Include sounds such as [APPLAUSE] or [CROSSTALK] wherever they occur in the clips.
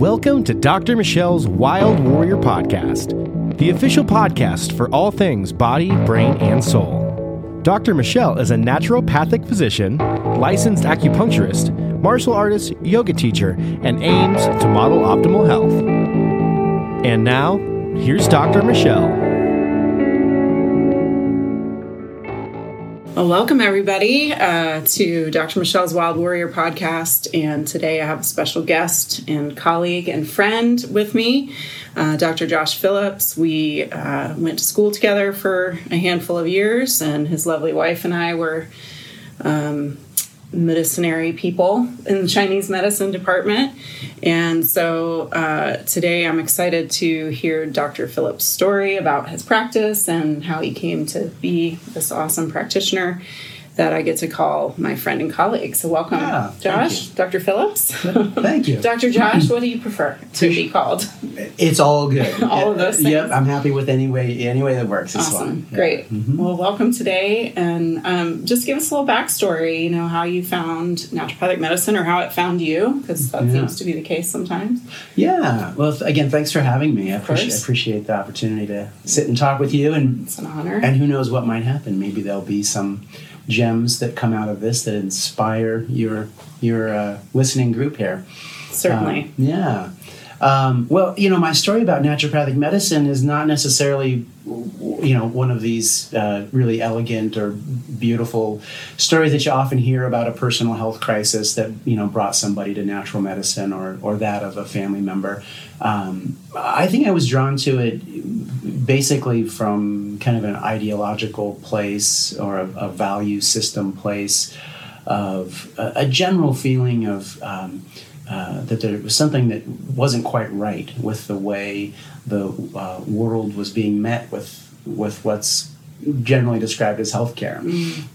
Welcome to Dr. Michelle's Wild Warrior Podcast, the official podcast for all things body, brain, and soul. Dr. Michelle is a naturopathic physician, licensed acupuncturist, martial artist, yoga teacher, and aims to model optimal health. And now, here's Dr. Michelle. Well, welcome everybody uh, to Dr. Michelle's Wild Warrior podcast. And today I have a special guest and colleague and friend with me, uh, Dr. Josh Phillips. We uh, went to school together for a handful of years, and his lovely wife and I were um, medicinary people in the Chinese medicine department. And so uh, today I'm excited to hear Dr. Phillips' story about his practice and how he came to be this awesome practitioner that I get to call my friend and colleague. So welcome, Yeah, Josh. Dr. Phillips. [LAUGHS] Thank you. Dr. Josh, what do you prefer to be called? It's all good. [LAUGHS] All of those things? Yep, I'm happy with any way any way that works. It's Awesome. Yeah. great. Mhm. Well, welcome today, and um, just give us a little backstory. You know how you found naturopathic medicine, or how it found you, because that Yeah. seems to be the case sometimes. Yeah. Well, th- again, thanks for having me. I appreciate, appreciate the opportunity to sit and talk with you, and It's an honor. and who knows what might happen. Maybe there'll be some gems that come out of this that inspire your your uh, listening group here. Certainly. Um, yeah. Um, well, you know, my story about naturopathic medicine is not necessarily, you know, one of these uh, really elegant or beautiful stories that you often hear about a personal health crisis that you know brought somebody to natural medicine or or that of a family member. Um, I think I was drawn to it basically from kind of an ideological place or a, a value system place of a, a general feeling of um, uh, that there was something that wasn't quite right with the way the uh, world was being met with with what's generally described as healthcare,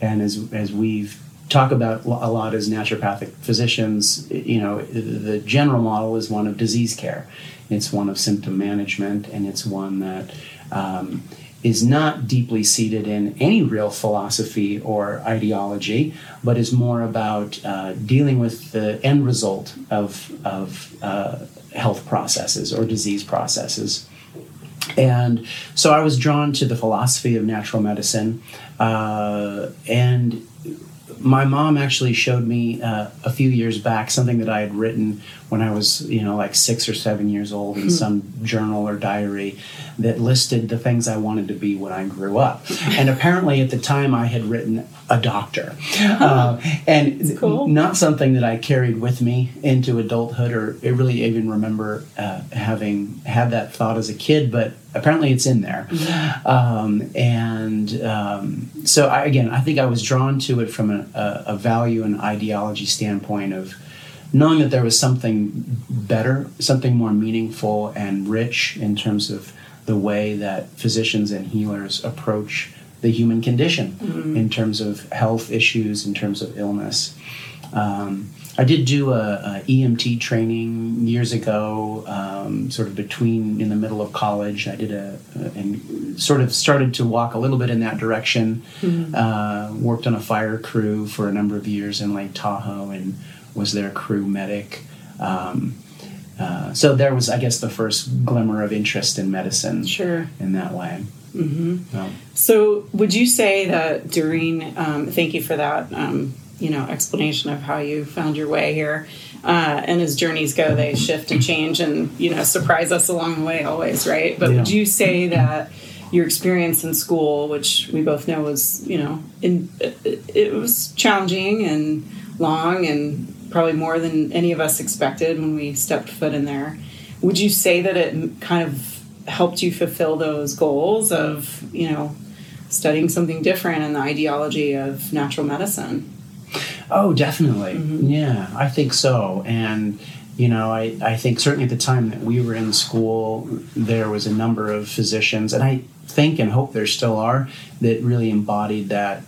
and as as we've talk about a lot as naturopathic physicians, you know, the general model is one of disease care. It's one of symptom management, and it's one that um, is not deeply seated in any real philosophy or ideology, but is more about uh, dealing with the end result of, of uh, health processes or disease processes. And so I was drawn to the philosophy of natural medicine. Uh, and my mom actually showed me uh, a few years back something that I had written when I was, you know, like six or seven years old in some journal or diary that listed the things I wanted to be when I grew up. And apparently at the time I had written a doctor. [LAUGHS] Uh, and cool. not something that I carried with me into adulthood or I really even remember uh, having had that thought as a kid, but apparently it's in there. Um, and um, so, I, again, I think I was drawn to it from a, a, a value and ideology standpoint of knowing that there was something better, something more meaningful and rich in terms of the way that physicians and healers approach the human condition in terms of health issues, in terms of illness. Um, I did do a, a EMT training years ago, um, sort of between in the middle of college. I did a, and sort of started to walk a little bit in that direction. Uh, worked on a fire crew for a number of years in Lake Tahoe and was their crew medic. Um, uh, so there was, I guess, the first glimmer of interest in medicine Sure. in that way. Mm-hmm. So, So, would you say that during, um, thank you for that, um, you know, explanation of how you found your way here. Uh, and as journeys go, they shift and change and, you know, surprise us along the way always, right? But would you say that your experience in school, which we both know was, you know, in, it, it was challenging and long and probably more than any of us expected when we stepped foot in there, would you say that it kind of helped you fulfill those goals of, you know, studying something different and the ideology of natural medicine. Oh, definitely. Mm-hmm. Yeah, I think so. And, you know, I, I think certainly at the time that we were in school, there was a number of physicians, and I think and hope there still are, that really embodied that,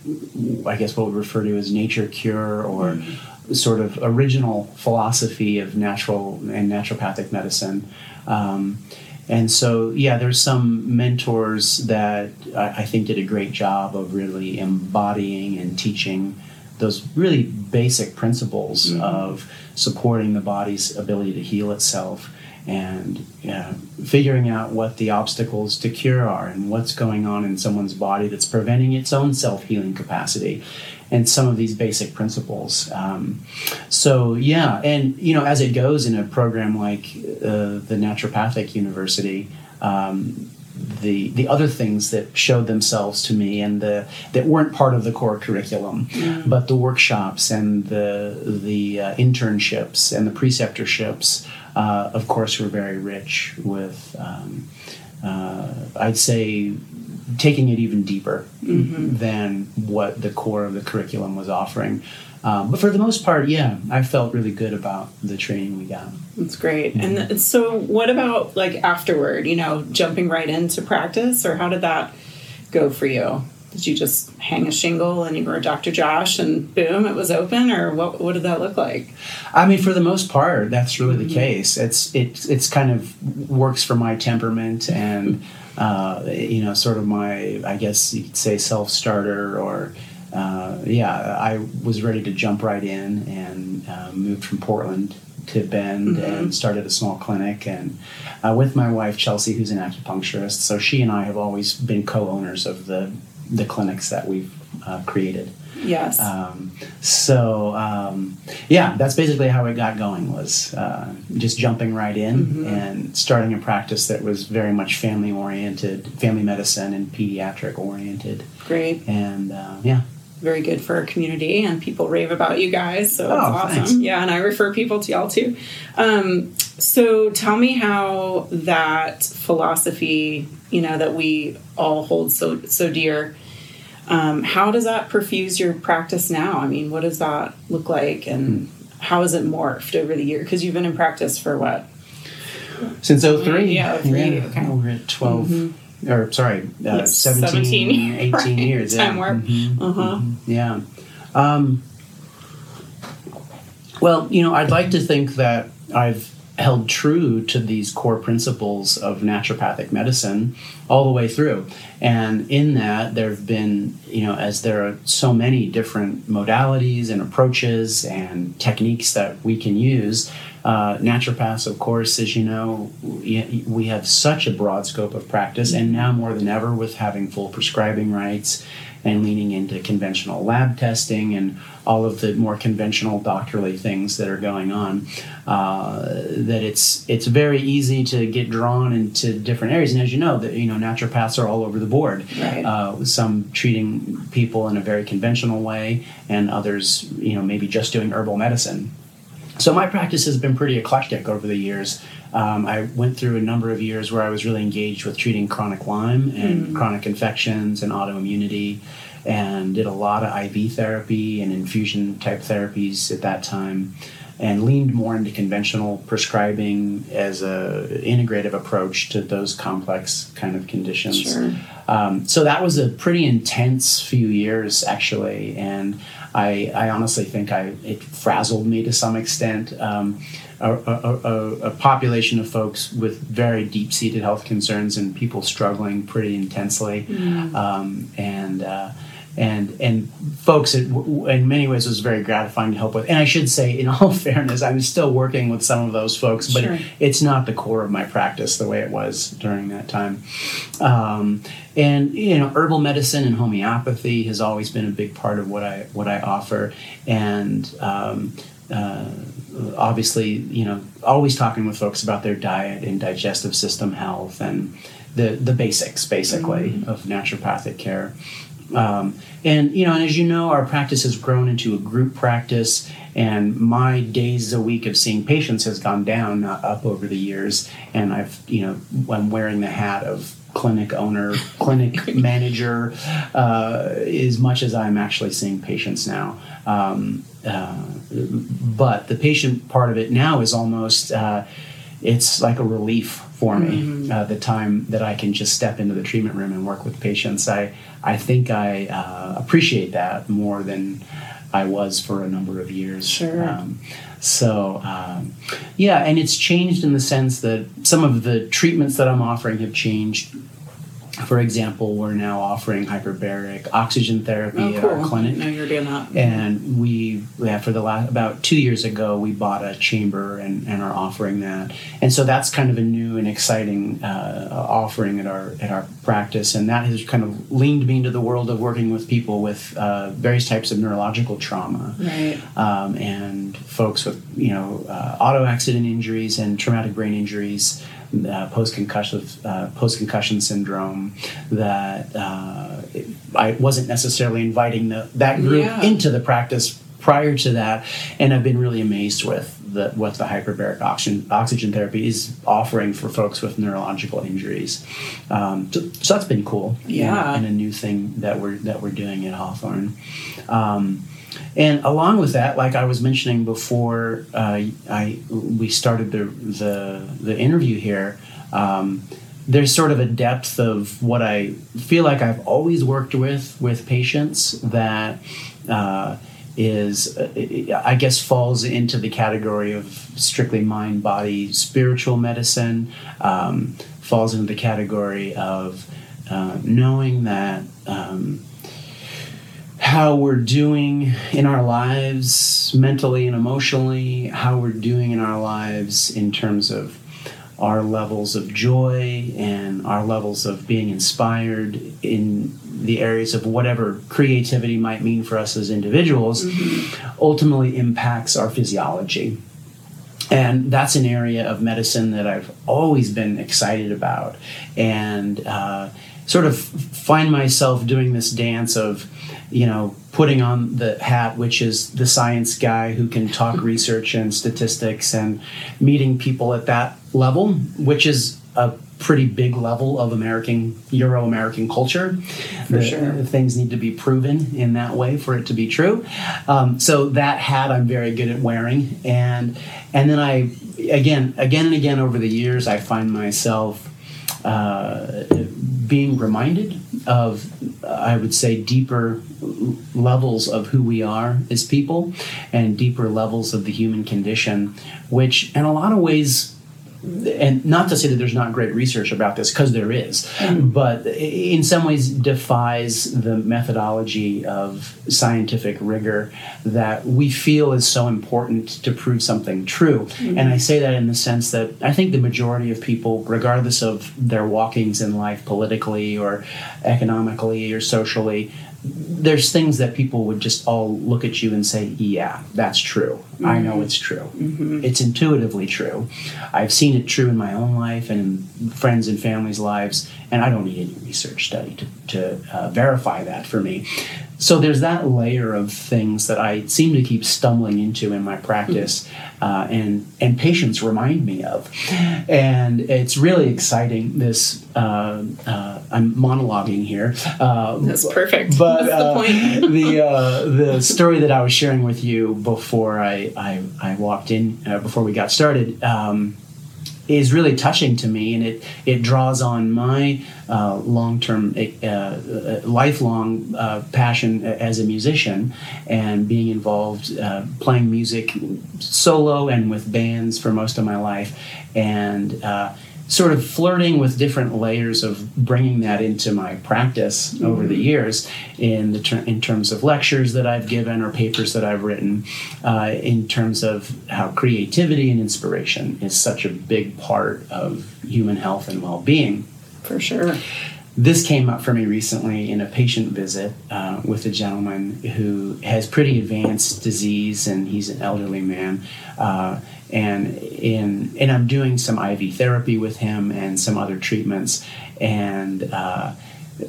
I guess what we refer to as nature cure or mm-hmm. Sort of original philosophy of natural and naturopathic medicine. Um, and so, yeah, there's some mentors that I, I think did a great job of really embodying and teaching those really basic principles of supporting the body's ability to heal itself and figuring out what the obstacles to cure are and what's going on in someone's body that's preventing its own self healing capacity and some of these basic principles. Um, so yeah, and you know, as it goes in a program like uh, the Naturopathic University. Um, the the other things that showed themselves to me and the that weren't part of the core curriculum, mm. but the workshops and the the uh, internships and the preceptorships, uh, of course, were very rich with. Um, uh, I'd say taking it even deeper mm-hmm. than what the core of the curriculum was offering. Um, but for the most part, yeah, I felt really good about the training we got. That's great. Mm-hmm. And th- so, what about like afterward? You know, jumping right into practice, or how did that go for you? Did you just hang a shingle and you were Dr. Josh and boom, it was open, or what? What did that look like? I mean, for the most part, that's really mm-hmm. the case. It's it it's kind of works for my temperament and uh, you know, sort of my, I guess you could say, self starter or. Uh, yeah, I was ready to jump right in and uh, moved from Portland to Bend mm-hmm. and started a small clinic and uh, with my wife Chelsea, who's an acupuncturist. So she and I have always been co-owners of the the clinics that we've uh, created. Yes. Um, so um, yeah, that's basically how it got going. Was uh, just jumping right in mm-hmm. and starting a practice that was very much family oriented, family medicine and pediatric oriented. Great. And uh, yeah. Very good for our community, and people rave about you guys, so it's oh, awesome. Thanks. Yeah, and I refer people to y'all too. Um, so tell me how that philosophy, you know, that we all hold so so dear um, how does that perfuse your practice now? I mean, what does that look like, and how has it morphed over the year? Because you've been in practice for what? Since 03. Yeah, 03. Yeah, okay. We're at 12. Mm-hmm. Or sorry, uh, 17, 17, [LAUGHS] 18 right. years. Time yeah. warp. Mm-hmm. Uh huh. Mm-hmm. Yeah. Um, well, you know, I'd like to think that I've held true to these core principles of naturopathic medicine all the way through. And in that, there have been, you know, as there are so many different modalities and approaches and techniques that we can use, uh, naturopaths, of course, as you know, we have such a broad scope of practice, and now more than ever with having full prescribing rights and leaning into conventional lab testing and all of the more conventional doctorly things that are going on. Uh, that it's it's very easy to get drawn into different areas, and as you know, that you know naturopaths are all over the board. Right. Uh, some treating people in a very conventional way, and others, you know, maybe just doing herbal medicine. So my practice has been pretty eclectic over the years. Um, I went through a number of years where I was really engaged with treating chronic Lyme and mm. chronic infections and autoimmunity, and did a lot of IV therapy and infusion type therapies at that time, and leaned more into conventional prescribing as a integrative approach to those complex kind of conditions. Sure. Um, so that was a pretty intense few years actually, and I, I honestly think I it frazzled me to some extent. Um, a, a, a, population of folks with very deep seated health concerns and people struggling pretty intensely. Mm. Um, and uh, and and folks it, in many ways was very gratifying to help with and i should say in all [LAUGHS] fairness i'm still working with some of those folks but sure. it's not the core of my practice the way it was during that time um, and you know herbal medicine and homeopathy has always been a big part of what i what i offer and um, uh, obviously you know always talking with folks about their diet and digestive system health and the the basics basically mm-hmm. of naturopathic care um, and you know, and as you know, our practice has grown into a group practice, and my days a week of seeing patients has gone down, not up over the years. And I've, you know, I'm wearing the hat of clinic owner, [LAUGHS] clinic manager, uh, as much as I'm actually seeing patients now. Um, uh, but the patient part of it now is almost, uh, it's like a relief for me. Mm-hmm. Uh, the time that I can just step into the treatment room and work with patients, I I think I uh, appreciate that more than I was for a number of years. Sure. Um, so um, yeah, and it's changed in the sense that some of the treatments that I'm offering have changed for example, we're now offering hyperbaric oxygen therapy Oh, at our clinic. Know you're doing that. And we, yeah, for the last about two years ago, we bought a chamber and, and are offering that. And so that's kind of a new and exciting uh, offering at our at our practice, and that has kind of leaned me into the world of working with people with uh, various types of neurological trauma, Right. um, and folks with you know uh, auto accident injuries and traumatic brain injuries. Uh, post concussive uh, post concussion syndrome that uh, I wasn't necessarily inviting the, that group Yeah. into the practice prior to that, and I've been really amazed with the, what the hyperbaric oxygen oxygen therapy is offering for folks with neurological injuries. Um, so, so that's been cool, and- Yeah. and, a new thing that we're that we're doing at Hawthorne. Um, and along with that, like I was mentioning before, uh, I we started the the, the interview here. Um, there's sort of a depth of what I feel like I've always worked with with patients that uh, is, I guess, falls into the category of strictly mind body spiritual medicine. Um, falls into the category of uh, knowing that. Um, how we're doing in our lives mentally and emotionally, how we're doing in our lives in terms of our levels of joy and our levels of being inspired in the areas of whatever creativity might mean for us as individuals ultimately impacts our physiology. And that's an area of medicine that I've always been excited about. And uh, sort of find myself doing this dance of, you know, putting on the hat, which is the science guy who can talk [LAUGHS] research and statistics and meeting people at that level, which is a pretty big level of American, Euro American culture. For The- sure. things need to be proven in that way for it to be true. Um, so that hat I'm very good at wearing, and and then I again again and again over the years I find myself uh, being reminded of I would say deeper levels of who we are as people and deeper levels of the human condition, which in a lot of ways and not to say that there's not great research about this because there is mm-hmm. but in some ways defies the methodology of scientific rigor that we feel is so important to prove something true. Mm-hmm. And i say that in the sense that i think the majority of people regardless of their walkings in life politically or economically or socially there's things that people would just all look at you and say, Yeah, that's true. I know mm-hmm. it's true. Mm-hmm. It's intuitively true. I've seen it true in my own life and in friends and families' lives, and I don't need any research study to, to uh, verify that for me. So there's that layer of things that I seem to keep stumbling into in my practice, uh, and and patients remind me of, and it's really exciting. This uh, uh, I'm monologuing here. Uh, That's perfect. but That's uh, the point. [LAUGHS] the uh, the story that I was sharing with you before I I, I walked in uh, before we got started um, is really touching to me, and it it draws on my uh, long term uh, uh, lifelong uh, passion as a musician and being involved uh, playing music solo and with bands for most of my life, and. Sort of flirting with different layers of bringing that into my practice over the years in the ter- in terms of lectures that I've given or papers that I've written uh, in terms of how creativity and inspiration is such a big part of human health and well-being For sure. this came up for me recently in a patient visit uh, with a gentleman who has pretty advanced disease and he's an elderly man uh, and in and I'm doing some IV therapy with him and some other treatments. And uh,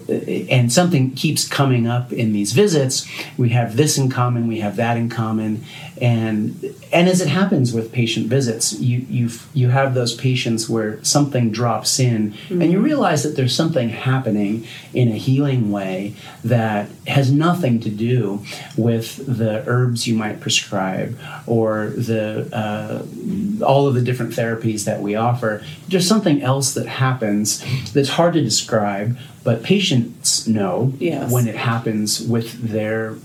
and something keeps coming up in these visits. We have this in common we have that in common and and as it happens with patient visits you you you have those patients where something drops in and you realize that there's something happening in a healing way that has nothing to do with the herbs you might prescribe or the uh, all of the different therapies that we offer there's something else that happens that's hard to describe but patients know Yes. when it happens with their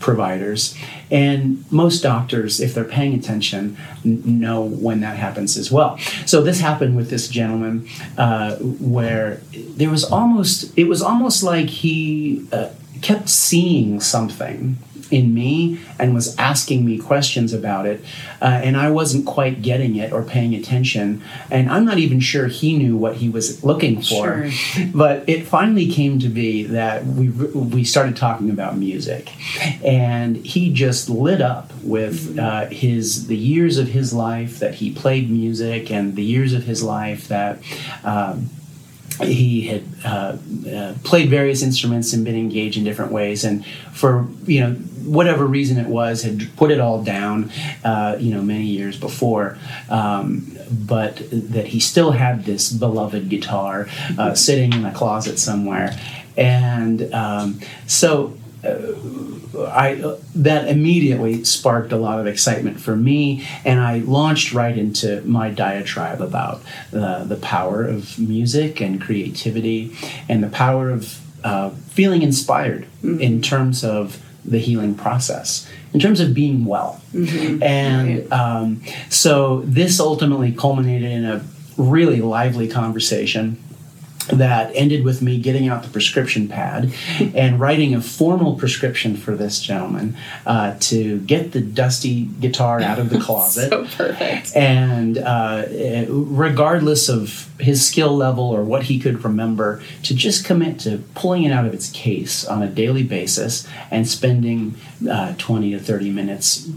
providers. And most doctors, if they're paying attention, n- know when that happens as well. So this happened with this gentleman uh, where there was almost, it was almost like he uh, kept seeing something in me and was asking me questions about it, uh, and I wasn't quite getting it or paying attention. And I'm not even sure he knew what he was looking for. Sure. But it finally came to be that we we started talking about music, and he just lit up with uh, his the years of his life that he played music and the years of his life that. Um, he had uh, uh, played various instruments and been engaged in different ways and for you know whatever reason it was had put it all down uh, you know many years before um, but that he still had this beloved guitar uh, sitting in a closet somewhere. And um, so I that immediately sparked a lot of excitement for me, and I launched right into my diatribe about uh, the power of music and creativity, and the power of uh, feeling inspired in terms of the healing process, in terms of being well, and um, so this ultimately culminated in a really lively conversation that ended with me getting out the prescription pad and writing a formal prescription for this gentleman uh, to get the dusty guitar out of the [LAUGHS] closet. So perfect. and uh, regardless of his skill level or what he could remember, to just commit to pulling it out of its case on a daily basis and spending uh, 20 to 30 minutes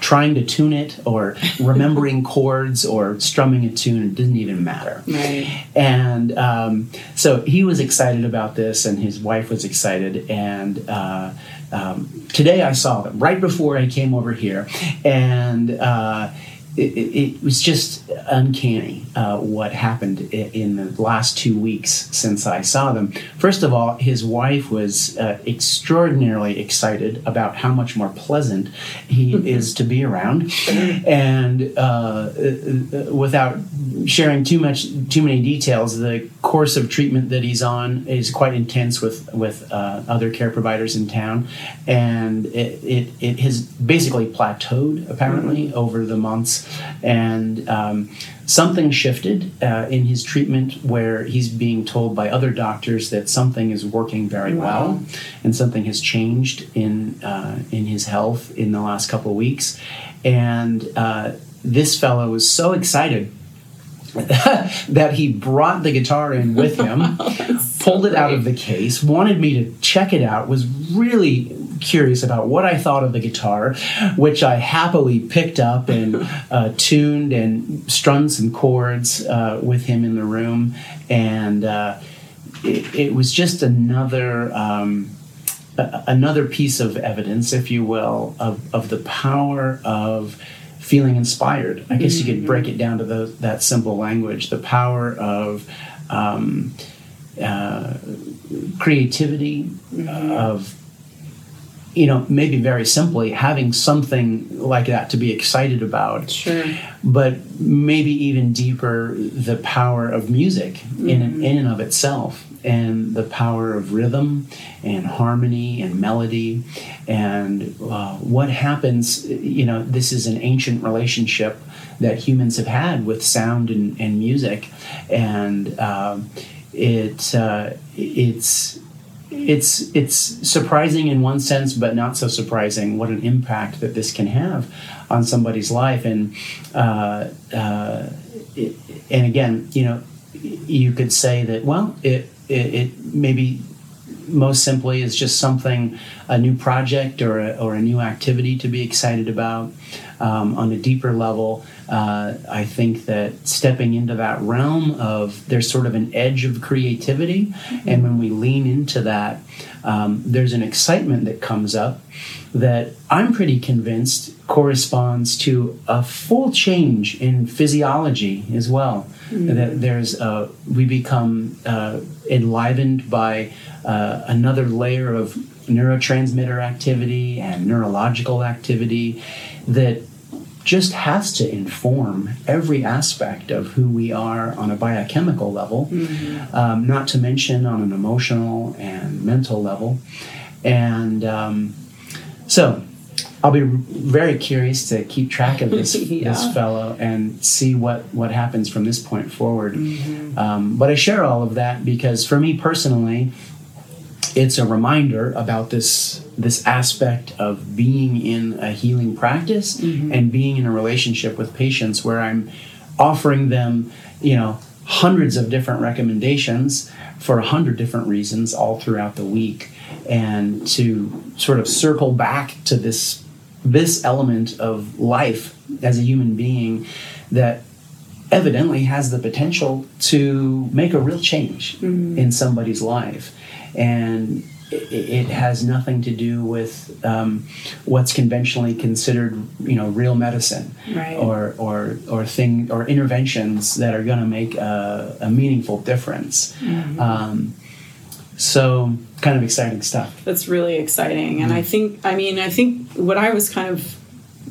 trying to tune it or remembering [LAUGHS] chords or strumming a tune it didn't even matter. Right. and um, so he was excited about this and his wife was excited. And uh, um, today i saw them right before i came over here. And uh, it, it, was just uncanny uh, what happened in the last two weeks since I saw them. First of all, his wife was uh, extraordinarily excited about how much more pleasant he is to be around, and uh, uh, without sharing too much, too many details, the course of treatment that he's on is quite intense with with uh, other care providers in town, and it, it, it has basically plateaued apparently over the months, and um, something shifted uh, in his treatment where he's being told by other doctors that something is working very well, and something has changed in uh, in his health in the last couple of weeks, and uh, this fellow was so excited [LAUGHS] that he brought the guitar in with him, [LAUGHS] pulled it out of the case, wanted me to check it out, was really curious about what I thought of the guitar, which I happily picked up and [LAUGHS] uh, tuned and strummed some chords uh, with him in the room. And uh, it, it was just another. Um, another piece of evidence, if you will, of, of the power of feeling inspired. I guess you could break it down to those, that simple language the power of um, uh, creativity, of, you know, maybe very simply having something like that to be excited about Sure. but maybe even deeper the power of music in, in and of itself and the power of rhythm and harmony and melody and uh, what happens you know this is an ancient relationship that humans have had with sound and, and music and um, it uh, it's it's it's surprising in one sense, but not so surprising what an impact that this can have on somebody's life. And uh, uh, it, and again, you know, you could say that well, it it, it maybe most simply is just something a new project or a, or a new activity to be excited about um, on a deeper level uh, i think that stepping into that realm of there's sort of an edge of creativity. And when we lean into that um, there's an excitement that comes up that i'm pretty convinced corresponds to a full change in physiology as well. That there's uh, we become uh, enlivened by uh, another layer of neurotransmitter activity and neurological activity that just has to inform every aspect of who we are on a biochemical level, um, not to mention on an emotional and mental level. And um, So I'll be very curious to keep track of this [LAUGHS] Yeah. this fellow and see what what happens from this point forward. Mm-hmm. Um, but I share all of that because for me personally, it's a reminder about this this aspect of being in a healing practice Mm-hmm. and being in a relationship with patients where I'm offering them, you know, hundreds of different recommendations for a hundred different reasons all throughout the week and to sort of circle back to this this element of life as a human being that evidently has the potential to make a real change in somebody's life. And it, it has nothing to do with um, what's conventionally considered, you know, real medicine Right. or, or, or thing or interventions that are going to make a, a meaningful difference. Um, so kind of exciting stuff. That's really exciting. And I think, I mean, I think what I was kind of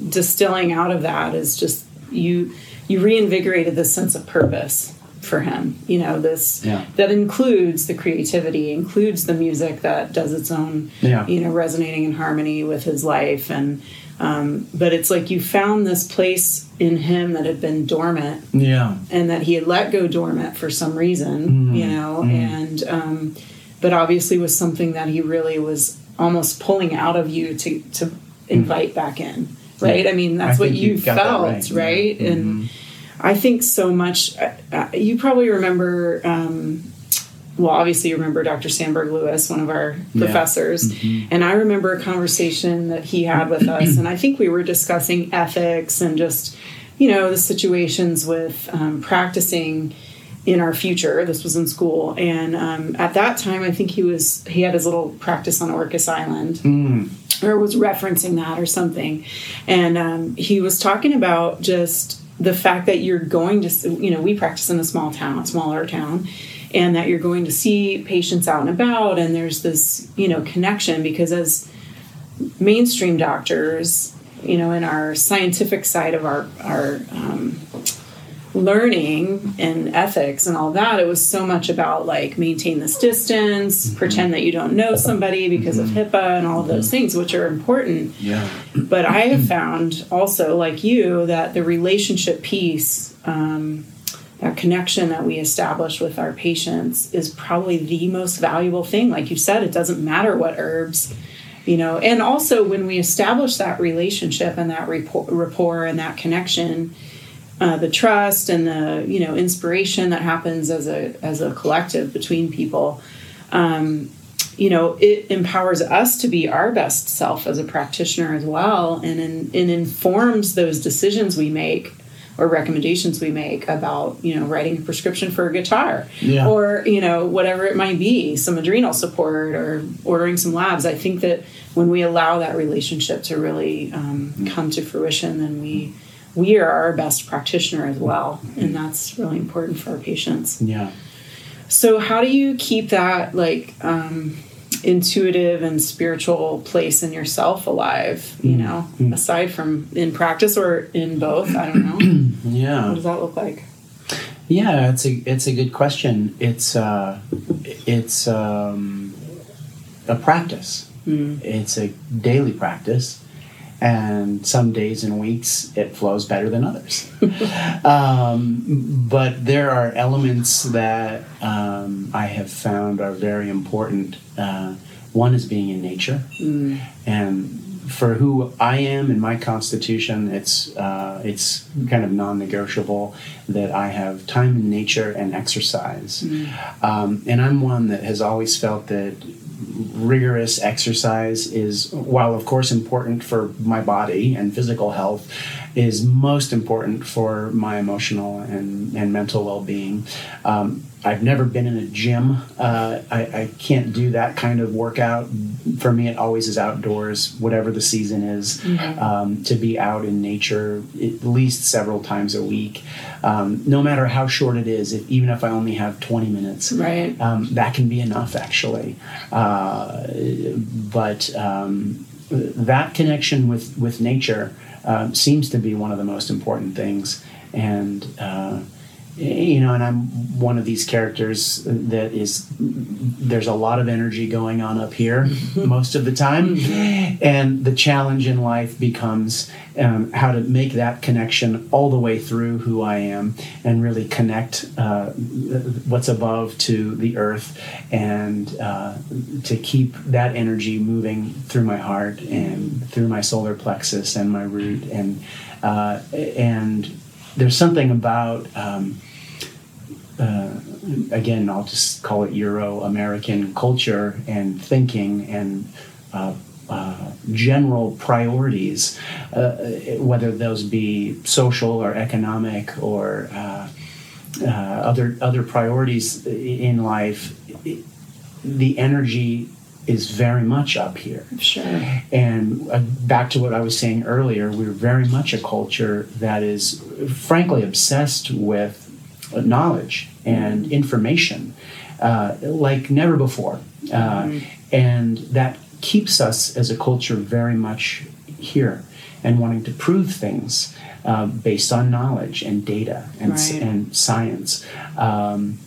distilling out of that is just you you reinvigorated this sense of purpose for him. You know, this Yeah. that includes the creativity, includes the music that does its own, Yeah. you know, resonating in harmony with his life. And um, but it's like you found this place in him that had been dormant Yeah. and that he had let go dormant for some reason, you know, and um, but obviously was something that he really was almost pulling out of you to to invite back in, right? I mean, that's I what you that felt, right, right? And I think so much. Uh, uh, you probably remember. Um, well, obviously, you remember Dr. Sandberg Lewis, one of our Yeah. professors. And I remember a conversation that he had with us. And I think we were discussing ethics and just, you know, the situations with um, practicing in our future. This was in school. And um, at that time, I think he was, he had his little practice on Orcas Island or was referencing that or something. And um, he was talking about just the fact that you're going to, you know, we practice in a small town, smaller town, and that you're going to see patients out and about, and there's this, you know, connection because as mainstream doctors, you know, in our scientific side of our our um, learning and ethics and all that, it was so much about like maintain this distance, mm-hmm. pretend that you don't know somebody because of mm-hmm. HIPAA and all of those mm-hmm. things, which are important. Yeah. But I have [CLEARS THROAT] found also, like you, that the relationship piece, um, that connection that we establish with our patients is probably the most valuable thing. Like you said, it doesn't matter what herbs, you know, and also when we establish that relationship and that rapport, rapport and that connection, uh, the trust and the you know inspiration that happens as a as a collective between people um, you know it empowers us to be our best self as a practitioner as well and in, it informs those decisions we make or recommendations we make about you know writing a prescription for a guitar Yeah. or you know whatever it might be some adrenal support or ordering some labs i think that when we allow that relationship to really um, come to fruition then we we are our best practitioner as well and that's really important for our patients Yeah. so how do you keep that like um, intuitive and spiritual place in yourself alive you know aside from in practice or in both i don't know [CLEARS THROAT] Yeah. what does that look like Yeah, it's a it's a good question. It's uh, it's um, a practice. It's a daily practice, and some days and weeks it flows better than others. [LAUGHS] um, but there are elements that um, I have found are very important. Uh, one is being in nature, and for who I am and my constitution, it's uh, it's kind of non-negotiable that I have time in nature and exercise. Um, and I'm one that has always felt that rigorous exercise is, while of course important for my body and physical health, is most important for my emotional and, and mental well-being. Um, I've never been in a gym. Uh, I, I can't do that kind of workout. For me, it always is outdoors, whatever the season is, um, to be out in nature at least several times a week. Um, no matter how short it is, if, even if I only have 20 minutes, Right. um, that can be enough actually. Uh, but um, that connection with, with nature um, seems to be one of the most important things. And uh, you know, and I'm one of these characters that is there's a lot of energy going on up here [LAUGHS] most of the time, and the challenge in life becomes um, how to make that connection all the way through who I am and really connect uh, what's above to the earth and uh, to keep that energy moving through my heart and through my solar plexus and my root and uh, and there's something about um, uh, again I'll just call it Euro American culture and thinking and uh, uh, general priorities, uh, whether those be social or economic or uh, uh, other other priorities in life, the energy is very much up here. Sure. And uh, back to what I was saying earlier, we're very much a culture that is, frankly, obsessed with knowledge and mm-hmm. information uh, like never before. Uh, mm-hmm. And that keeps us as a culture very much here and wanting to prove things uh, based on knowledge and data and, right. and science. Um,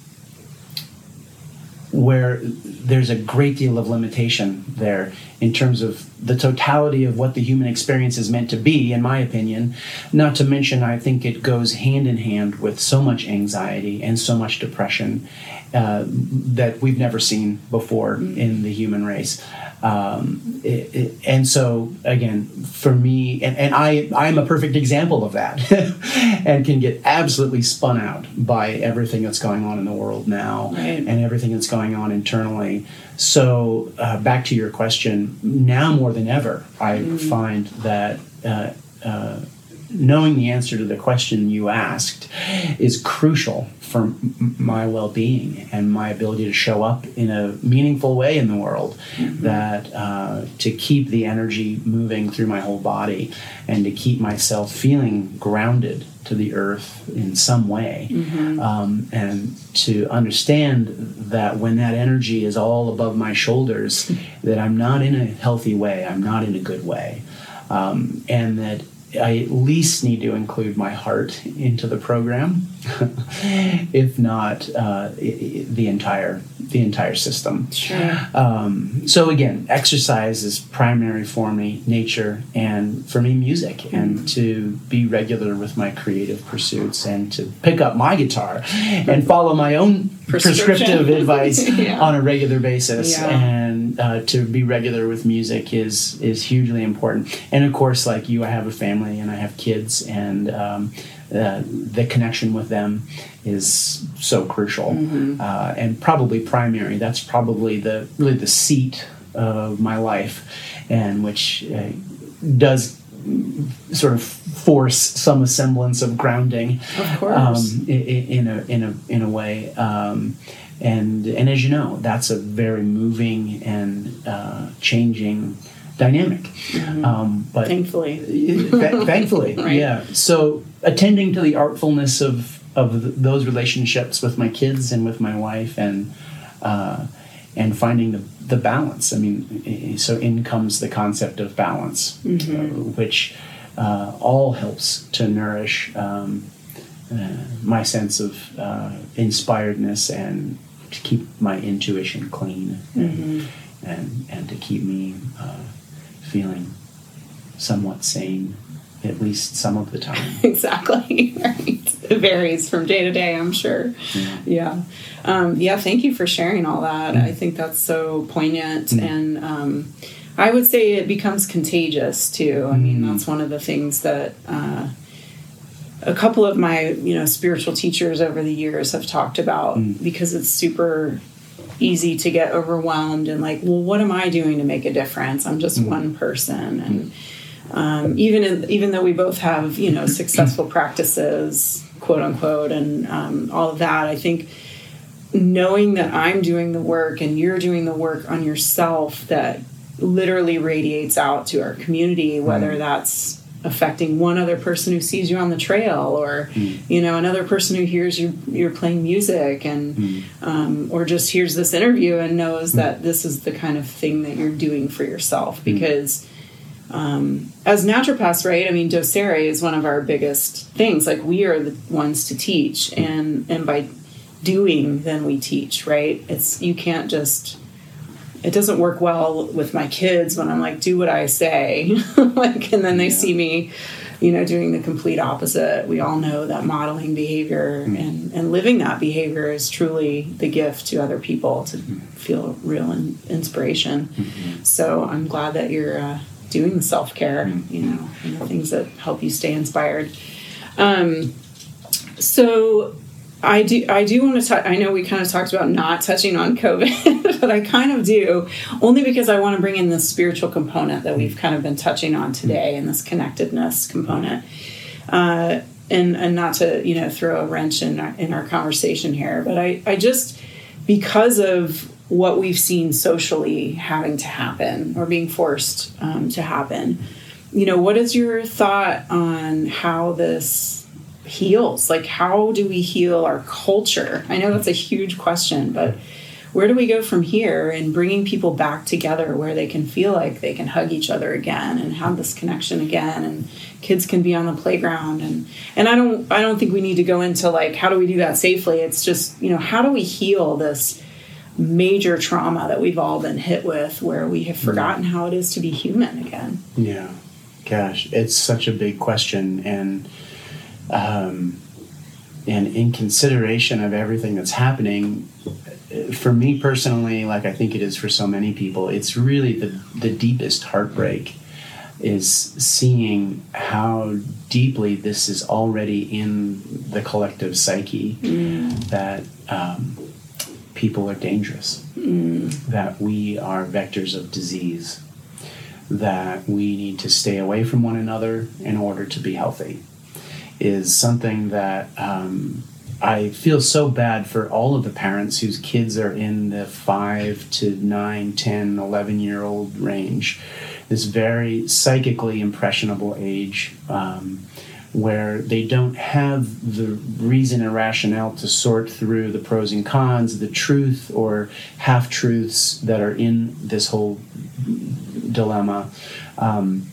where there's a great deal of limitation there in terms of the totality of what the human experience is meant to be, in my opinion. Not to mention, I think it goes hand in hand with so much anxiety and so much depression uh, that we've never seen before mm-hmm. in the human race. Um, it, it, and so again, for me, and, and I, I'm a perfect example of that, [LAUGHS] and can get absolutely spun out by everything that's going on in the world now, right. and everything that's going on internally. So uh, back to your question, now more than ever, I mm. find that. Uh, uh, knowing the answer to the question you asked is crucial for m- my well-being and my ability to show up in a meaningful way in the world mm-hmm. that uh, to keep the energy moving through my whole body and to keep myself feeling grounded to the earth in some way mm-hmm. um, and to understand that when that energy is all above my shoulders [LAUGHS] that i'm not in a healthy way i'm not in a good way um, and that I at least need to include my heart into the program, [LAUGHS] if not uh, the entire the entire system. Sure. Um, so again, exercise is primary for me, nature, and for me, music, mm-hmm. and to be regular with my creative pursuits, and to pick up my guitar and follow my own prescriptive advice [LAUGHS] yeah. on a regular basis, yeah. and uh, to be regular with music is is hugely important. And of course, like you, I have a family and I have kids, and um, uh, the connection with them is so crucial mm-hmm. uh, and probably primary. That's probably the really the seat of my life, and which uh, does sort of force some semblance of grounding, of course, um, in, in, a in a in a way. Um, and and as you know, that's a very moving and uh, changing dynamic. Mm-hmm. Um, but thankfully, [LAUGHS] th- thankfully, [LAUGHS] right. yeah. So attending to the artfulness of of those relationships with my kids and with my wife, and uh, and finding the the balance. I mean, so in comes the concept of balance, mm-hmm. uh, which uh, all helps to nourish um, uh, my sense of uh, inspiredness and to keep my intuition clean and, mm-hmm. and, and to keep me uh, feeling somewhat sane at least some of the time. [LAUGHS] exactly. [LAUGHS] Right. It varies from day to day, I'm sure. Yeah. Yeah. Um, yeah thank you for sharing all that. Mm. I think that's so poignant. Mm. And um, I would say it becomes contagious too. I mean, mm. that's one of the things that. Uh, a couple of my you know spiritual teachers over the years have talked about mm. because it's super easy to get overwhelmed and like well what am i doing to make a difference i'm just one person and um, even in, even though we both have you know successful practices, quote unquote, and um, all of that, I think knowing that I'm doing the work and you're doing the work on yourself that literally radiates out to our community, whether that's affecting one other person who sees you on the trail or mm. you know another person who hears you you're playing music and mm. um, or just hears this interview and knows mm. that this is the kind of thing that you're doing for yourself because um, as naturopaths, right? I mean, docere is one of our biggest things. Like we are the ones to teach, and and by doing, then we teach, right? It's you can't just. It doesn't work well with my kids when I'm like, do what I say, [LAUGHS] like, and then they yeah. see me, you know, doing the complete opposite. We all know that modeling behavior mm-hmm. and and living that behavior is truly the gift to other people to mm-hmm. feel real in, inspiration. Mm-hmm. So I'm glad that you're. Uh, doing the self care, you know, and the things that help you stay inspired. Um, so I do I do want to touch I know we kind of talked about not touching on COVID, [LAUGHS] but I kind of do only because I want to bring in the spiritual component that we've kind of been touching on today and this connectedness component. Uh, and and not to, you know, throw a wrench in our, in our conversation here, but I I just because of what we've seen socially having to happen or being forced um, to happen. You know, what is your thought on how this heals? Like, how do we heal our culture? I know that's a huge question, but where do we go from here and bringing people back together where they can feel like they can hug each other again and have this connection again and kids can be on the playground and and I don't I don't think we need to go into like how do we do that safely it's just you know how do we heal this major trauma that we've all been hit with where we have forgotten how it is to be human again. Yeah. Gosh, it's such a big question and um, and in consideration of everything that's happening for me personally like I think it is for so many people it's really the the deepest heartbreak is seeing how deeply this is already in the collective psyche mm. that um, people are dangerous, mm. that we are vectors of disease, that we need to stay away from one another in order to be healthy, is something that um, I feel so bad for all of the parents whose kids are in the 5 to 9, 10, 11 year old range, this very psychically impressionable age. Um, where they don't have the reason and rationale to sort through the pros and cons, the truth or half truths that are in this whole dilemma. Um,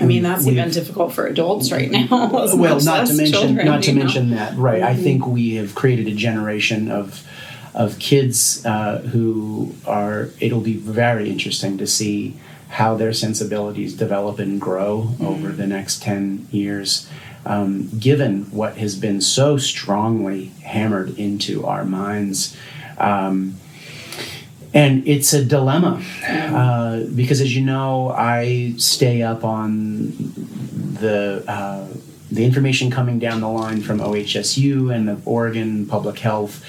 I mean, that's even difficult for adults right now. [LAUGHS] well, not to mention, children, not to mention know? that, right? Mm-hmm. I think we have created a generation of of kids uh, who are. It'll be very interesting to see how their sensibilities develop and grow mm-hmm. over the next ten years um, given what has been so strongly hammered into our minds. Um, and it's a dilemma uh, because, as you know, I stay up on the uh, the information coming down the line from OHSU and the Oregon Public Health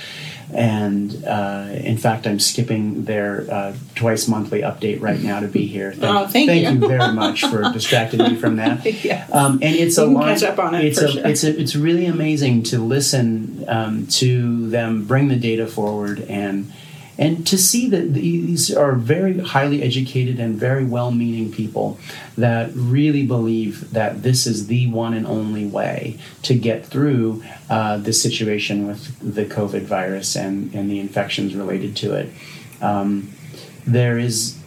and uh, in fact, I'm skipping their uh, twice monthly update right now to be here. Thank, oh, thank, thank you. you. very much for [LAUGHS] distracting me from that. [LAUGHS] yes. um, and it's you a lot. Catch up on it it's a, sure. it's a, it's really amazing to listen um, to them bring the data forward and and to see that these are very highly educated and very well meaning people that really believe that this is the one and only way to get through uh, the situation with the COVID virus and, and the infections related to it. Um, there is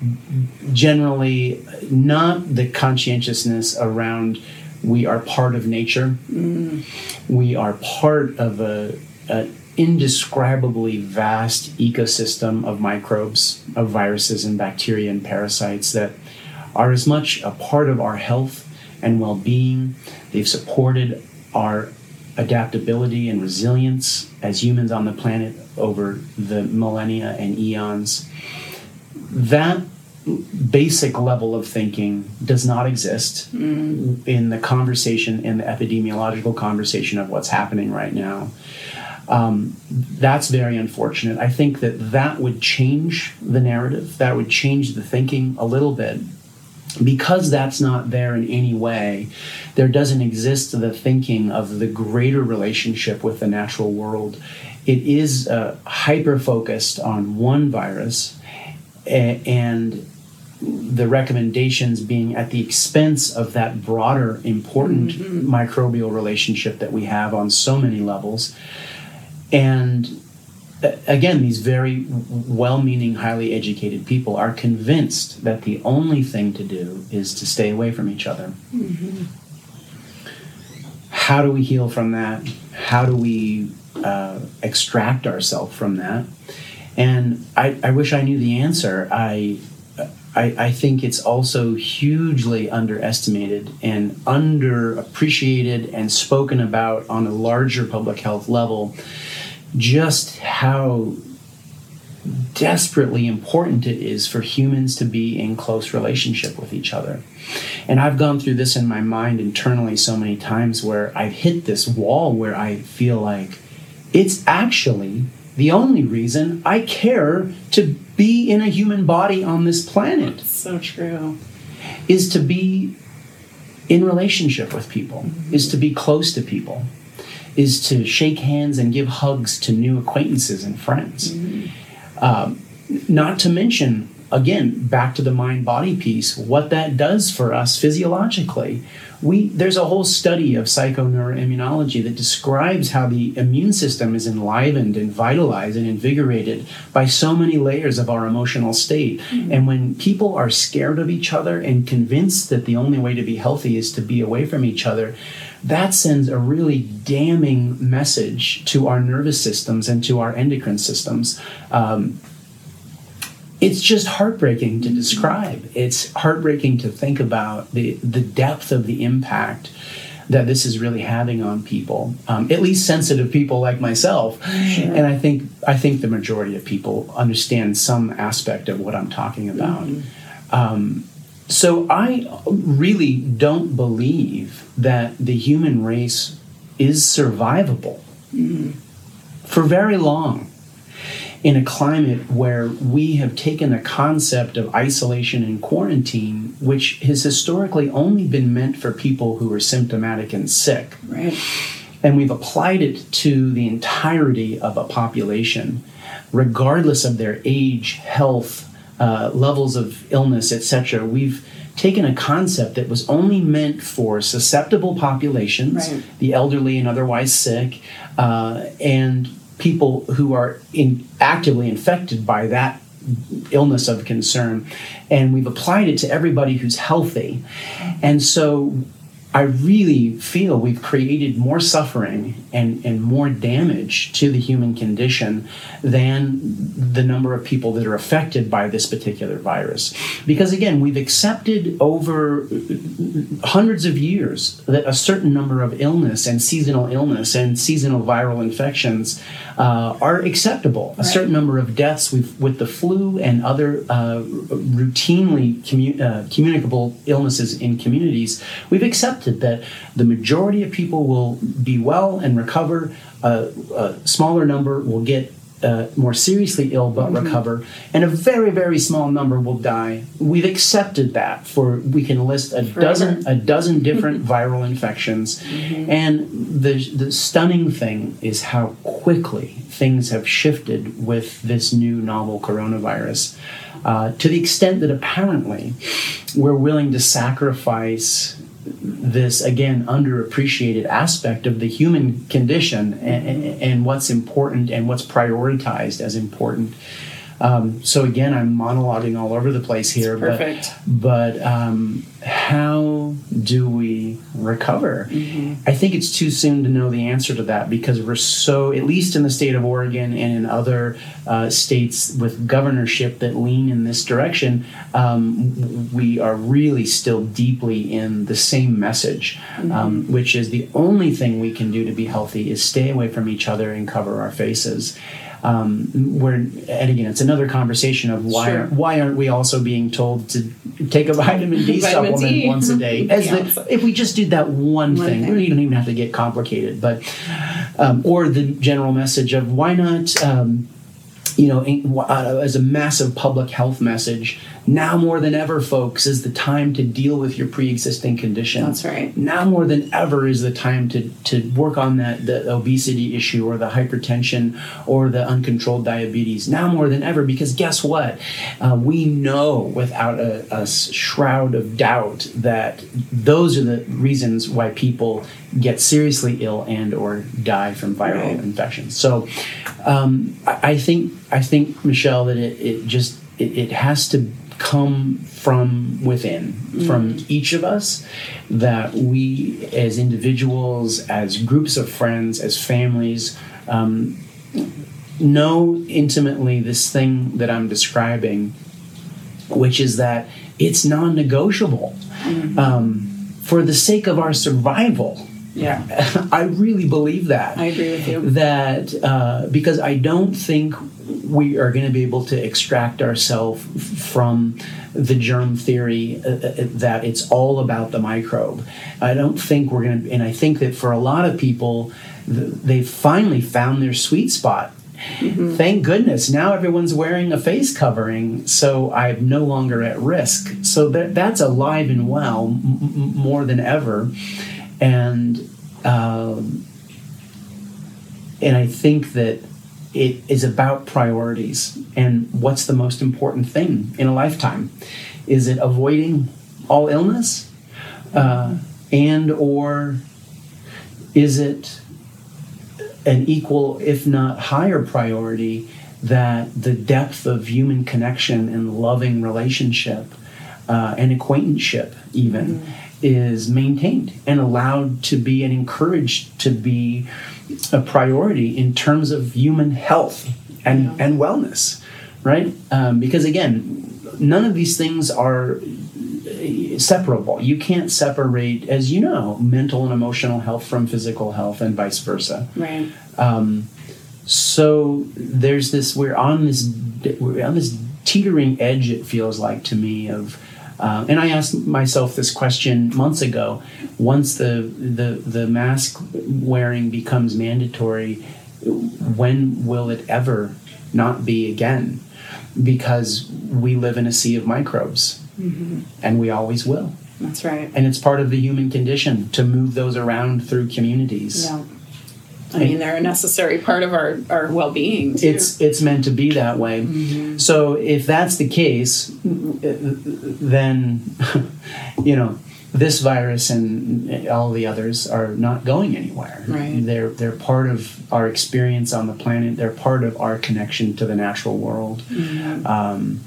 generally not the conscientiousness around we are part of nature, mm. we are part of a, a indescribably vast ecosystem of microbes, of viruses and bacteria and parasites that are as much a part of our health and well being. They've supported our adaptability and resilience as humans on the planet over the millennia and eons. That basic level of thinking does not exist mm. in the conversation, in the epidemiological conversation of what's happening right now. Um, that's very unfortunate. I think that that would change the narrative, that would change the thinking a little bit. Because that's not there in any way, there doesn't exist the thinking of the greater relationship with the natural world. It is uh, hyper focused on one virus and the recommendations being at the expense of that broader, important mm-hmm. microbial relationship that we have on so many levels. And uh, again, these very well meaning, highly educated people are convinced that the only thing to do is to stay away from each other. Mm-hmm. How do we heal from that? How do we uh, extract ourselves from that? And I, I wish I knew the answer. I, I, I think it's also hugely underestimated and underappreciated and spoken about on a larger public health level just how desperately important it is for humans to be in close relationship with each other. And I've gone through this in my mind internally so many times where I've hit this wall where I feel like it's actually the only reason I care to be in a human body on this planet. So true. Is to be in relationship with people, mm-hmm. is to be close to people, is to shake hands and give hugs to new acquaintances and friends. Mm-hmm. Um, not to mention, again, back to the mind body piece, what that does for us physiologically we there's a whole study of psychoneuroimmunology that describes how the immune system is enlivened and vitalized and invigorated by so many layers of our emotional state. Mm-hmm. And when people are scared of each other and convinced that the only way to be healthy is to be away from each other, that sends a really damning message to our nervous systems and to our endocrine systems. Um, it's just heartbreaking to describe. It's heartbreaking to think about the the depth of the impact that this is really having on people, um, at least sensitive people like myself. Sure. And I think I think the majority of people understand some aspect of what I'm talking about. Mm-hmm. Um, so I really don't believe that the human race is survivable mm-hmm. for very long in a climate where we have taken the concept of isolation and quarantine, which has historically only been meant for people who are symptomatic and sick. Right. And we've applied it to the entirety of a population, regardless of their age, health, uh, levels of illness, etc. We've taken a concept that was only meant for susceptible populations, right. the elderly and otherwise sick, uh, and people who are in, actively infected by that illness of concern and we've applied it to everybody who's healthy. And so I really feel we've created more suffering and, and more damage to the human condition than the number of people that are affected by this particular virus. Because again, we've accepted over hundreds of years that a certain number of illness and seasonal illness and seasonal viral infections uh, are acceptable. A certain number of deaths with, with the flu and other uh, routinely uh, communicable illnesses in communities, we've accepted that the majority of people will be well and recover. a smaller number will get uh, more seriously ill but mm-hmm. recover, and a very very small number will die. We've accepted that for we can list a Forever. dozen a dozen different [LAUGHS] viral infections, mm-hmm. and the the stunning thing is how quickly things have shifted with this new novel coronavirus. Uh, to the extent that apparently we're willing to sacrifice this again underappreciated aspect of the human condition and, and, what's important and what's prioritized as important. Um, so again, I'm monologuing all over the place here, perfect. but but um, how do we recover? Mm-hmm. I think it's too soon to know the answer to that because we're so, at least in the state of Oregon and in other uh, states with governorship that lean in this direction, um, we are really still deeply in the same message, mm-hmm. um, which is the only thing we can do to be healthy is stay away from each other and cover our faces um, where and again it's another conversation of why sure. why aren't we also being told to take a [LAUGHS] vitamin D vitamin supplement D. once a day as yeah. the, if we just did that one, one thing, thing, you don't even have to get complicated but um, or the general message of why not um, you know, uh, as a massive public health message, Now more than ever, folks, is the time to deal with your pre-existing condition. That's right. Now more than ever is the time to to work on that the obesity issue or the hypertension or the uncontrolled diabetes. Now more than ever, because guess what? Uh, we know without a, a shroud of doubt that those are the reasons why people get seriously ill and or die from viral Right. infections. So um, I, I think I think Michelle that it, it just it, it has to come from within from each of us that we as individuals as groups of friends as families um, know intimately this thing that i'm describing which is that it's non-negotiable um, for the sake of our survival Yeah. [LAUGHS] I really believe that. I agree with you. That uh, because I don't think we are going to be able to extract ourselves from the germ theory uh, uh, that it's all about the microbe. I don't think we're going to, and I think that for a lot of people, they've finally found their sweet spot. Thank goodness now everyone's wearing a face covering, so I'm no longer at risk. So that that's alive and well m- m- more than ever, and um, and I think that it is about priorities and what's the most important thing in a lifetime. Is it avoiding all illness, uh, and or is it an equal, if not higher, priority that the depth of human connection and loving relationship uh, and acquaintanceship, even, is maintained and allowed to be and encouraged to be a priority in terms of human health and, Yeah. and wellness, right? Um, because again, none of these things are uh, separable. You can't separate, as you know, mental and emotional health from physical health and vice versa. Right. Um, so there's this. We're on this. We're on this teetering edge. It feels like to me of. Uh, and I asked myself this question months ago. Once the the the mask wearing becomes mandatory, when will it ever not be again? Because we live in a sea of microbes, and we always will. That's right. And it's part of the human condition to move those around through communities. Yeah. I mean, they're a necessary part of our, our well being, too. it's it's meant to be that way. Mm-hmm. So if that's the case, then [LAUGHS] you know this virus and all the others are not going anywhere. Right. They're they're part of our experience on the planet. They're part of our connection to the natural world. Mm-hmm. Um,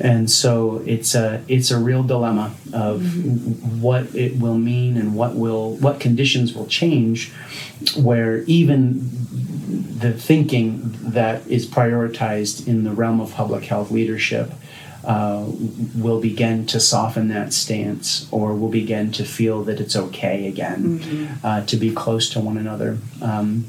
and so it's a it's a real dilemma of Mm-hmm. what it will mean and what will what conditions will change where even the thinking that is prioritized in the realm of public health leadership uh, will begin to soften that stance or will begin to feel that it's okay again uh, to be close to one another. Um,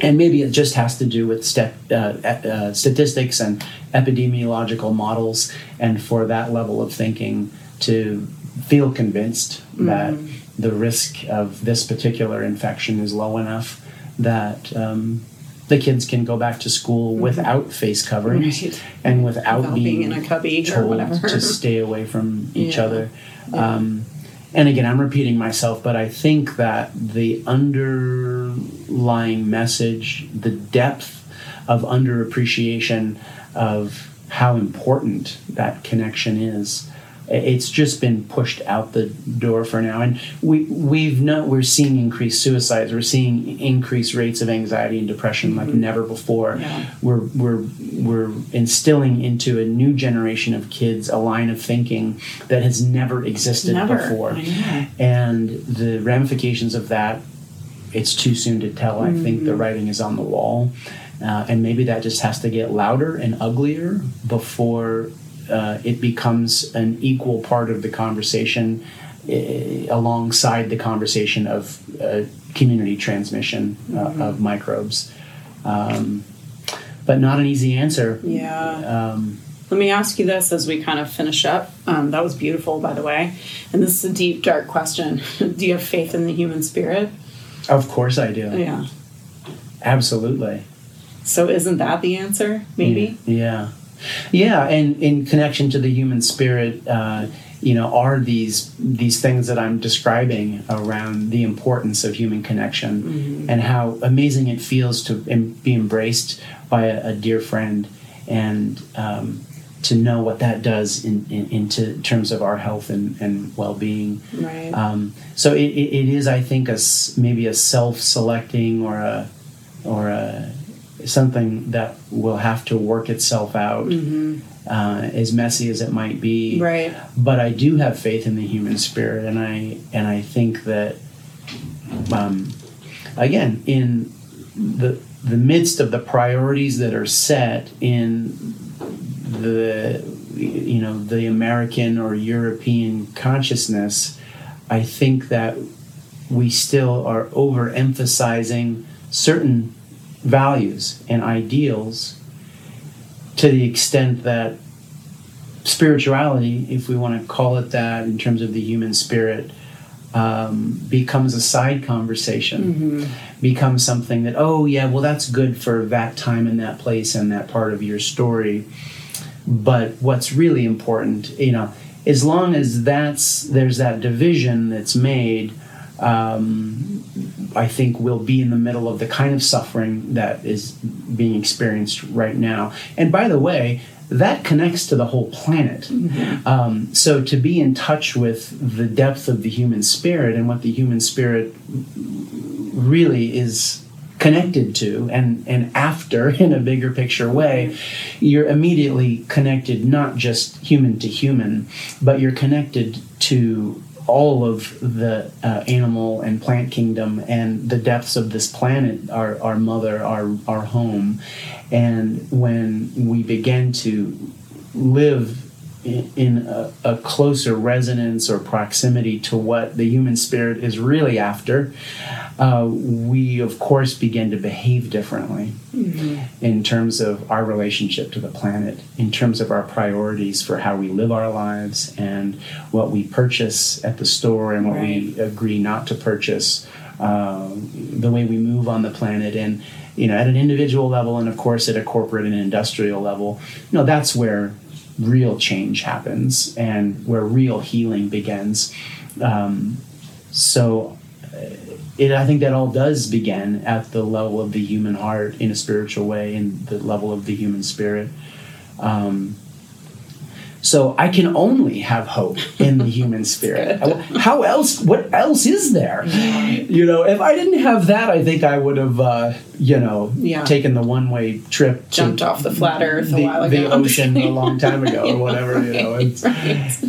and maybe it just has to do with st- uh, uh, statistics and epidemiological models, and for that level of thinking to feel convinced that the risk of this particular infection is low enough that um, the kids can go back to school without face coverings Right. and without, Without being in a cubby or told whatever. to stay away from [LAUGHS] each Yeah. other. Um, and again, I'm repeating myself, but I think that the underlying message, the depth of underappreciation of how important that connection is. It's just been pushed out the door for now. And we we've no, we're seeing increased suicides. We're seeing increased rates of anxiety and depression like mm-hmm. never before. Yeah. We're we're we're instilling into a new generation of kids a line of thinking that has never existed Never. before know. and the ramifications of that it's too soon to tell i think Mm-hmm. the writing is on the wall uh, and maybe that just has to get louder and uglier before uh, it becomes an equal part of the conversation uh, alongside the conversation of uh, community transmission uh, Mm-hmm. of microbes um, but not an easy answer Yeah. um, Let me ask you this as we kind of finish up. Um, that was beautiful, by the way. And this is a deep, dark question. [LAUGHS] Do you have faith in the human spirit? Of course i do Yeah. absolutely So isn't that the answer? Maybe. Yeah. Yeah, and in connection to the human spirit, uh, you know, are these these things that I'm describing around the importance of human connection Mm-hmm. and how amazing it feels to em- be embraced by a, a dear friend and um, to know what that does in, in into terms of our health and, and well being. Right. Um, so it, it, is, I think, a maybe a self-selecting or a or a something that will have to work itself out, uh, as messy as it might be. Mm-hmm. right. But I do have faith in the human spirit, and I and I think that, um, again, in the the midst of the priorities that are set in the you know the American or European consciousness, I think that we still are overemphasizing certain values and ideals to the extent that spirituality, if we want to call it that in terms of the human spirit, um, becomes a side conversation, becomes something that, oh, yeah, well, that's good for that time and that place and that part of your story. But what's really important, you know, as long as that's there's that division that's made, um, I think we'll be in the middle of the kind of suffering that is being experienced right now. And by the way, that connects to the whole planet. Um, so to be in touch with the depth of the human spirit and what the human spirit really is connected to and and after [LAUGHS] in a bigger picture way you're immediately connected not just human to human but you're connected to all of the uh, animal and plant kingdom and the depths of this planet our, our mother our, our home. And when we begin to live in, in a, a closer resonance or proximity to what the human spirit is really after, uh, we of course begin to behave differently in terms of our relationship to the planet, in terms of our priorities for how we live our lives and what we purchase at the store and what we agree not to purchase, um, the way we move on the planet, and you know, at an individual level, and of course at a corporate and industrial level, you know, that's where real change happens and where real healing begins. Um, so, uh, it, I think that all does begin at the level of the human heart in a spiritual way, in the level of the human spirit. Um, so I can only have hope in the human spirit. How else? What else is there? You know, if I didn't have that, I think I would have, uh, you know, Yeah. taken the one-way trip, to Jumped off the flat earth a the, while ago. the ocean a long [LAUGHS] time ago, or whatever. You know, Right.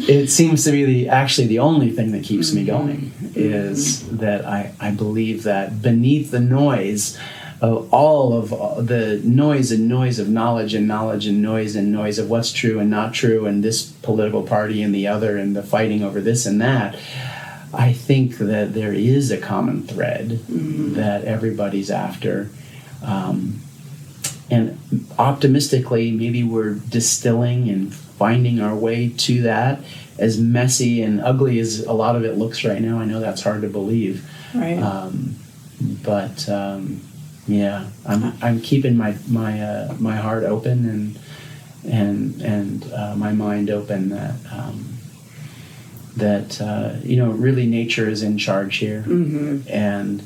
it seems to be the actually the only thing that keeps me Mm-hmm. going is that I, I believe that beneath the noise of all of the noise and noise of knowledge and knowledge and noise and noise of what's true and not true and this political party and the other and the fighting over this and that I think that there is a common thread that everybody's after. Um, and optimistically maybe we're distilling and finding our way to that. As messy and ugly as a lot of it looks right now i know that's hard to believe. Right. um, but um, yeah i'm, I'm keeping my my uh, my heart open and and and uh, my mind open that um, that uh, you know really nature is in charge here hmm and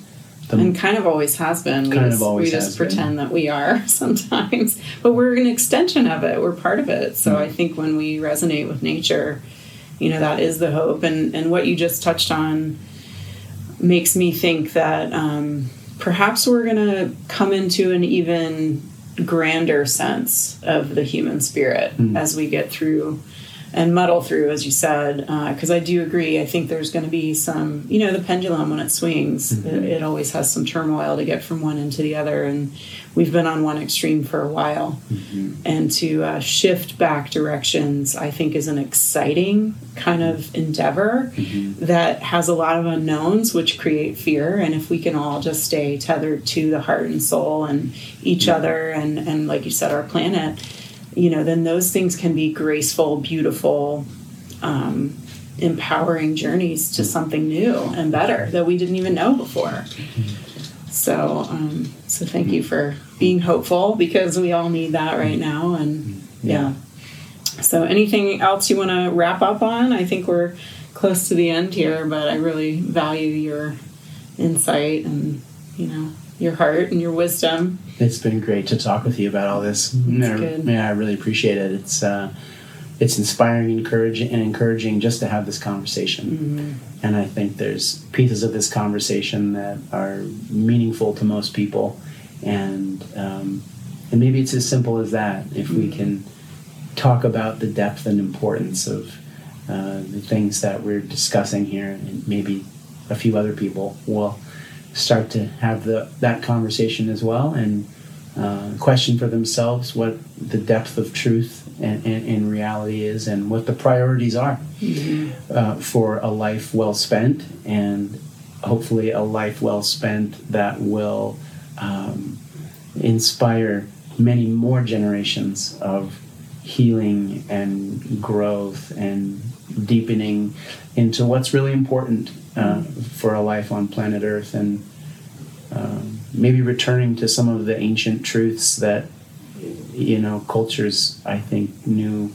the, and kind of always has been. We Kind of just, always we just has been. pretend that we are [LAUGHS] sometimes, but we're an extension of it. We're part of it. So Mm-hmm. I think when we resonate with nature, you know, that is the hope. And and what you just touched on makes me think that um, perhaps we're going to come into an even grander sense of the human spirit Mm-hmm. as we get through and muddle through, as you said, uh, because I do agree. I think there's going to be some, you know, the pendulum when it swings, mm-hmm. it, it always has some turmoil to get from one end to the other, and we've been on one extreme for a while. Mm-hmm. And to uh, shift back directions, I think, is an exciting kind of endeavor mm-hmm. that has a lot of unknowns, which create fear. And if we can all just stay tethered to the heart and soul and each other, and and like you said, our planet you know, then those things can be graceful, beautiful, um, empowering journeys to something new and better that we didn't even know before. So, um, so thank you for being hopeful because we all need that right now, and yeah. So, anything else you want to wrap up on? I think we're close to the end here, but I really value your insight and you know your heart and your wisdom. It's been great to talk with you about all this. Yeah, good. yeah, I really appreciate it. It's uh, it's inspiring, encouraging, and encouraging just to have this conversation. And I think there's pieces of this conversation that are meaningful to most people, and um, and maybe it's as simple as that. If we can talk about the depth and importance of uh, the things that we're discussing here, and maybe a few other people will start to have the that conversation as well and uh, question for themselves what the depth of truth and, and, and reality is and what the priorities are uh, for a life well spent and hopefully a life well spent that will um, inspire many more generations of healing and growth and deepening into what's really important uh, for a life on planet Earth and um, maybe returning to some of the ancient truths that you know cultures I think knew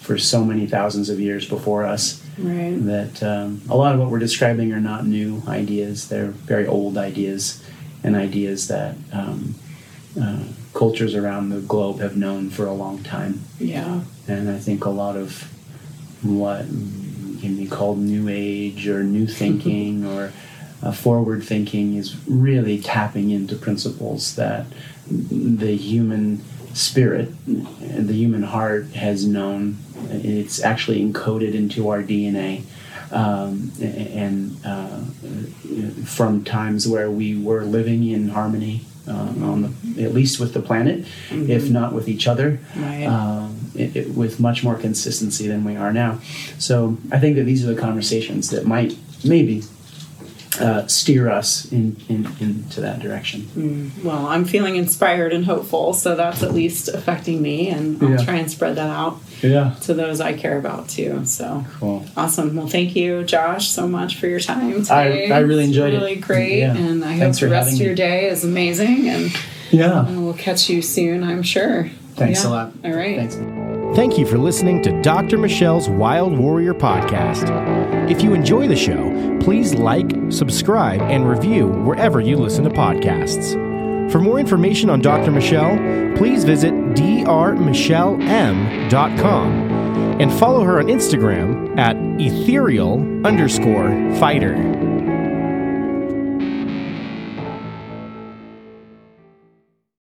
for so many thousands of years before us Right. that um, a lot of what we're describing are not new ideas they're very old ideas and ideas that um, uh, cultures around the globe have known for a long time Yeah. and I think a lot of what can be called new age or new [LAUGHS] thinking or uh, forward thinking is really tapping into principles that the human spirit, the human heart has known. It's actually encoded into our DNA. Um, and uh, from times where we were living in harmony, uh, on the, at least with the planet, if not with each other, Right. um, it, it, with much more consistency than we are now. So I think that these are the conversations that might maybe uh, steer us in, in, into that direction. Well, I'm feeling inspired and hopeful, so that's at least affecting me, and I'll Yeah. try and spread that out Yeah. to those I care about too. So Cool. awesome. Well, thank you, Josh, so much for your time today. I really It's enjoyed it. really great, Yeah. and I Thanks hope the rest of your me. day is amazing, and Yeah. we'll catch you soon. I'm sure. Thanks Yeah. a lot. All right. Thanks. Thank you for listening to Dr. Michelle's Wild Warrior podcast. If you enjoy the show, please like, subscribe, and review wherever you listen to podcasts. For more information on Dr. Michelle, please visit drmichelleM.com and follow her on Instagram at ethereal underscore fighter.